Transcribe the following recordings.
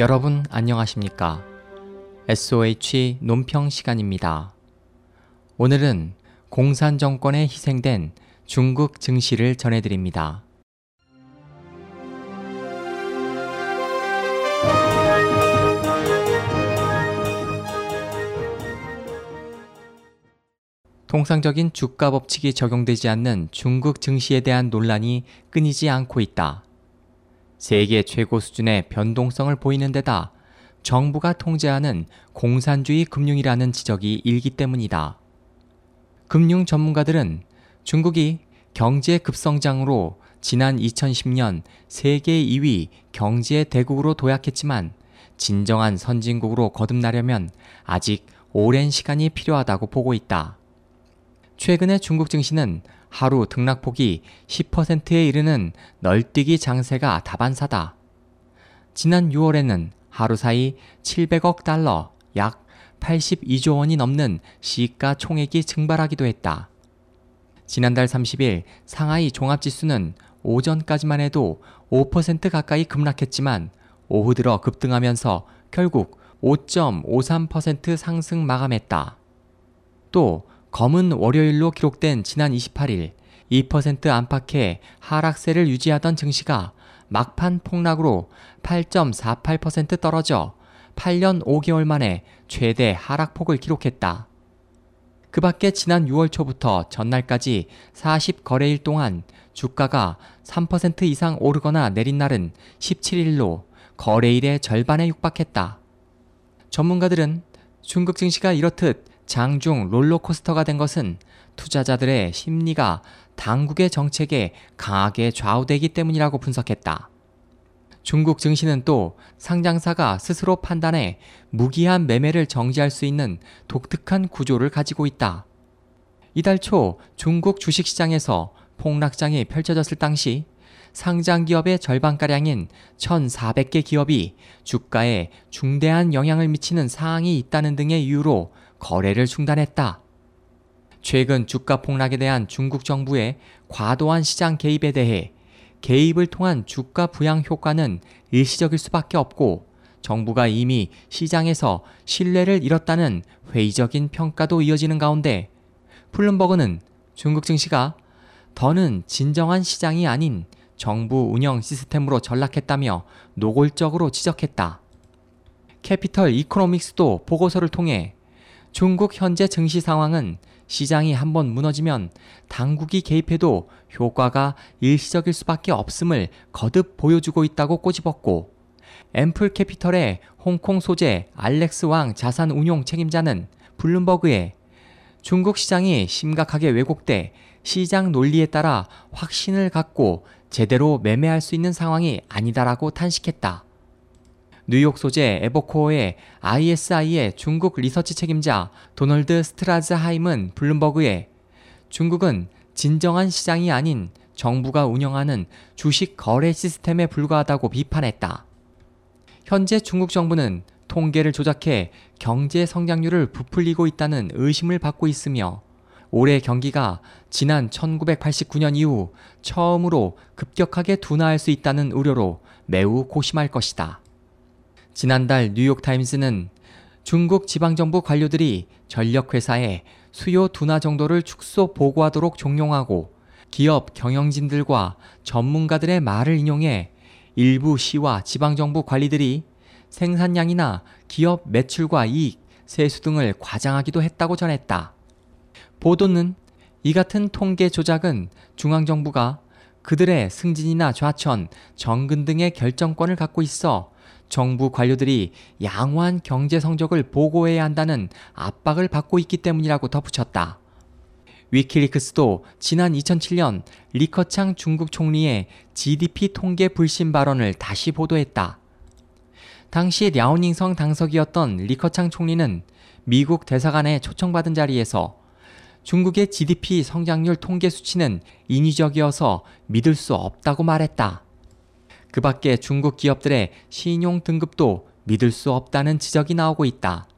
여러분 안녕하십니까? SOH 논평 시간입니다. 오늘은 공산 정권에 희생된 중국 증시를 전해드립니다. 통상적인 주가 법칙이 적용되지 않는 중국 증시에 대한 논란이 끊이지 않고 있다. 세계 최고 수준의 변동성을 보이는 데다 정부가 통제하는 공산주의 금융이라는 지적이 일기 때문이다. 금융 전문가들은 중국이 경제 급성장으로 지난 2010년 세계 2위 경제 대국으로 도약했지만 진정한 선진국으로 거듭나려면 아직 오랜 시간이 필요하다고 보고 있다. 최근에 중국 증시는 하루 등락폭이 10%에 이르는 널뛰기 장세가 다반사다. 지난 6월에는 하루 사이 700억 달러, 약 82조 원이 넘는 시가 총액이 증발하기도 했다. 지난달 30일 상하이 종합지수는 오전까지만 해도 5% 가까이 급락했지만 오후 들어 급등하면서 결국 5.53% 상승 마감했다. 또 검은 월요일로 기록된 지난 28일 2% 안팎의 하락세를 유지하던 증시가 막판 폭락으로 8.48% 떨어져 8년 5개월 만에 최대 하락폭을 기록했다. 그 밖에 지난 6월 초부터 전날까지 40거래일 동안 주가가 3% 이상 오르거나 내린 날은 17일로 거래일의 절반에 육박했다. 전문가들은 중국 증시가 이렇듯 장중 롤러코스터가 된 것은 투자자들의 심리가 당국의 정책에 강하게 좌우되기 때문이라고 분석했다. 중국 증시는 또 상장사가 스스로 판단해 무기한 매매를 정지할 수 있는 독특한 구조를 가지고 있다. 이달 초 중국 주식시장에서 폭락장이 펼쳐졌을 당시 상장 기업의 절반가량인 1,400개 기업이 주가에 중대한 영향을 미치는 사항이 있다는 등의 이유로 거래를 중단했다. 최근 주가 폭락에 대한 중국 정부의 과도한 시장 개입에 대해 개입을 통한 주가 부양 효과는 일시적일 수밖에 없고 정부가 이미 시장에서 신뢰를 잃었다는 회의적인 평가도 이어지는 가운데 플룸버그는 중국 증시가 더는 진정한 시장이 아닌 정부 운영 시스템으로 전락했다며 노골적으로 지적했다. 캐피털 이코노믹스도 보고서를 통해 중국 현재 증시 상황은 시장이 한번 무너지면 당국이 개입해도 효과가 일시적일 수밖에 없음을 거듭 보여주고 있다고 꼬집었고 앰플 캐피털의 홍콩 소재 알렉스 왕 자산 운용 책임자는 블룸버그에 중국 시장이 심각하게 왜곡돼 시장 논리에 따라 확신을 갖고 제대로 매매할 수 있는 상황이 아니다라고 탄식했다. 뉴욕 소재 에버코어의 ISI의 중국 리서치 책임자 도널드 스트라즈하임은 블룸버그에 중국은 진정한 시장이 아닌 정부가 운영하는 주식 거래 시스템에 불과하다고 비판했다. 현재 중국 정부는 통계를 조작해 경제 성장률을 부풀리고 있다는 의심을 받고 있으며 올해 경기가 지난 1989년 이후 처음으로 급격하게 둔화할 수 있다는 우려로 매우 고심할 것이다. 지난달 뉴욕타임스는 중국 지방정부 관료들이 전력회사에 수요 둔화 정도를 축소 보고하도록 종용하고 기업 경영진들과 전문가들의 말을 인용해 일부 시와 지방정부 관리들이 생산량이나 기업 매출과 이익, 세수 등을 과장하기도 했다고 전했다. 보도는 이 같은 통계 조작은 중앙정부가 그들의 승진이나 좌천, 정근 등의 결정권을 갖고 있어 정부 관료들이 양호한 경제 성적을 보고해야 한다는 압박을 받고 있기 때문이라고 덧붙였다. 위키리크스도 지난 2007년 리커창 중국 총리의 GDP 통계 불신 발언을 다시 보도했다. 당시 랴오닝성 당석이었던 리커창 총리는 미국 대사관에 초청받은 자리에서 중국의 GDP 성장률 통계 수치는 인위적이어서 믿을 수 없다고 말했다. 그 밖에 중국 기업들의 신용 등급도 믿을 수 없다는 지적이 나오고 있다.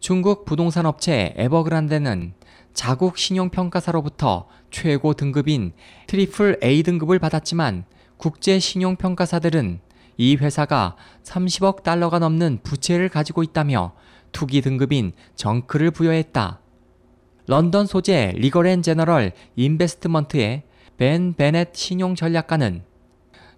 중국 부동산 업체 에버그란데는 자국 신용평가사로부터 최고 등급인 triple A 등급을 받았지만 국제 신용평가사들은 이 회사가 30억 달러가 넘는 부채를 가지고 있다며 투기 등급인 정크를 부여했다. 런던 소재 리걸 앤 제너럴 인베스트먼트의 벤 베넷 신용 전략가는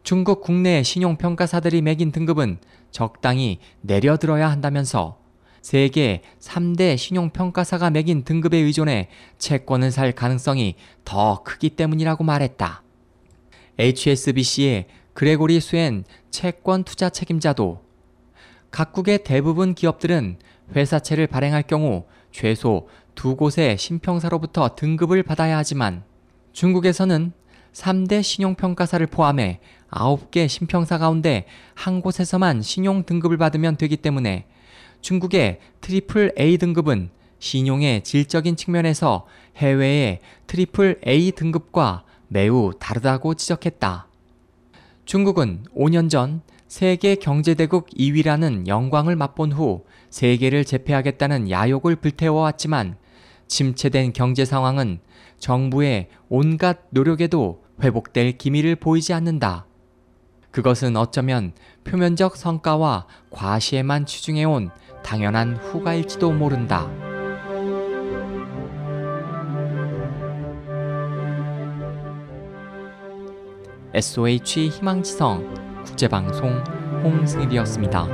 중국 국내 신용평가사들이 매긴 등급은 적당히 내려들어야 한다면서 세계 3대 신용평가사가 매긴 등급에 의존해 채권을 살 가능성이 더 크기 때문이라고 말했다. HSBC의 그레고리 수엔 채권 투자 책임자도 각국의 대부분 기업들은 회사채를 발행할 경우 최소 두 곳의 신평사로부터 등급을 받아야 하지만 중국에서는 3대 신용평가사를 포함해 9개 신평사 가운데 한 곳에서만 신용 등급을 받으면 되기 때문에 중국의 triple A 등급은 신용의 질적인 측면에서 해외의 triple A 등급과 매우 다르다고 지적했다. 중국은 5년 전 세계 경제대국 2위라는 영광을 맛본 후 세계를 제패하겠다는 야욕을 불태워왔지만 침체된 경제 상황은 정부의 온갖 노력에도 회복될 기미를 보이지 않는다. 그것은 어쩌면 표면적 성과와 과시에만 치중해온 당연한 후가일지도 모른다. SOH 희망지성 국제방송 홍승일이었습니다.